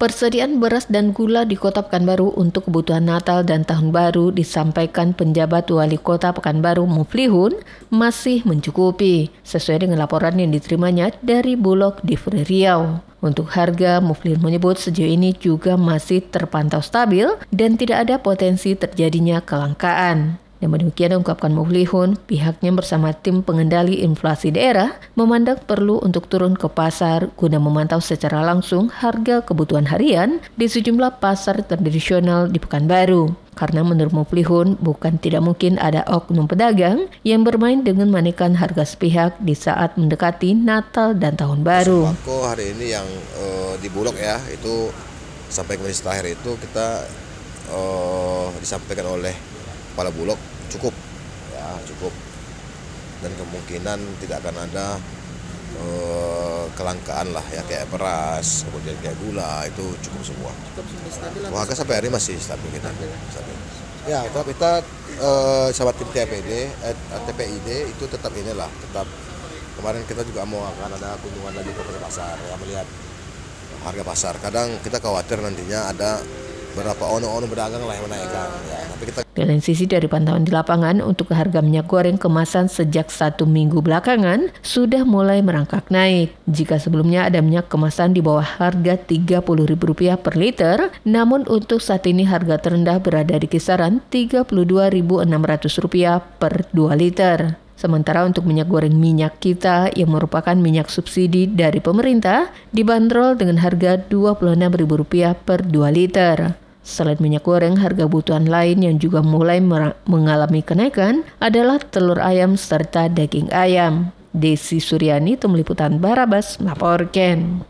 Persediaan beras dan gula di Kota Pekanbaru untuk kebutuhan Natal dan Tahun Baru disampaikan penjabat Wali Kota Pekanbaru Muflihun masih mencukupi, sesuai dengan laporan yang diterimanya dari Bulog di Riau. Untuk harga, Muflihun menyebut sejauh ini juga masih terpantau stabil dan tidak ada potensi terjadinya kelangkaan. Namun demikian ungkapkan Muflihun, pihaknya bersama tim pengendali inflasi daerah memandang perlu untuk turun ke pasar guna memantau secara langsung harga kebutuhan harian di sejumlah pasar tradisional di Pekanbaru. Karena menurut Muflihun, bukan tidak mungkin ada oknum pedagang yang bermain dengan menaikkan harga sepihak di saat mendekati Natal dan Tahun Baru. Sembako hari ini yang uh, di Bulog ya, itu sampai kemarin terakhir itu kita uh, disampaikan oleh kepala bulog cukup ya cukup dan kemungkinan tidak akan ada uh, kelangkaan lah ya kayak beras kemudian kayak gula itu cukup semua. Cukup stabil. Harga sampai hari masih stabil kita. Stabil. Ya tetap kita uh, sahabat tim TPD, eh, TPID itu tetap inilah tetap kemarin kita juga mau akan ada kunjungan lagi ke pasar ya melihat harga pasar. Kadang kita khawatir nantinya ada berapa ono-ono berdagang lah yang menaikkan. Ya, tapi kita sisi dari pantauan di lapangan untuk harga minyak goreng kemasan sejak satu minggu belakangan sudah mulai merangkak naik. Jika sebelumnya ada minyak kemasan di bawah harga Rp30.000 per liter, namun untuk saat ini harga terendah berada di kisaran Rp32.600 per 2 liter. Sementara untuk minyak goreng minyak kita yang merupakan minyak subsidi dari pemerintah dibanderol dengan harga Rp26.000 per 2 liter. Selain minyak goreng, harga kebutuhan lain yang juga mulai mengalami kenaikan adalah telur ayam serta daging ayam. Desi Suryani, Tim Liputan Barabas, melaporkan.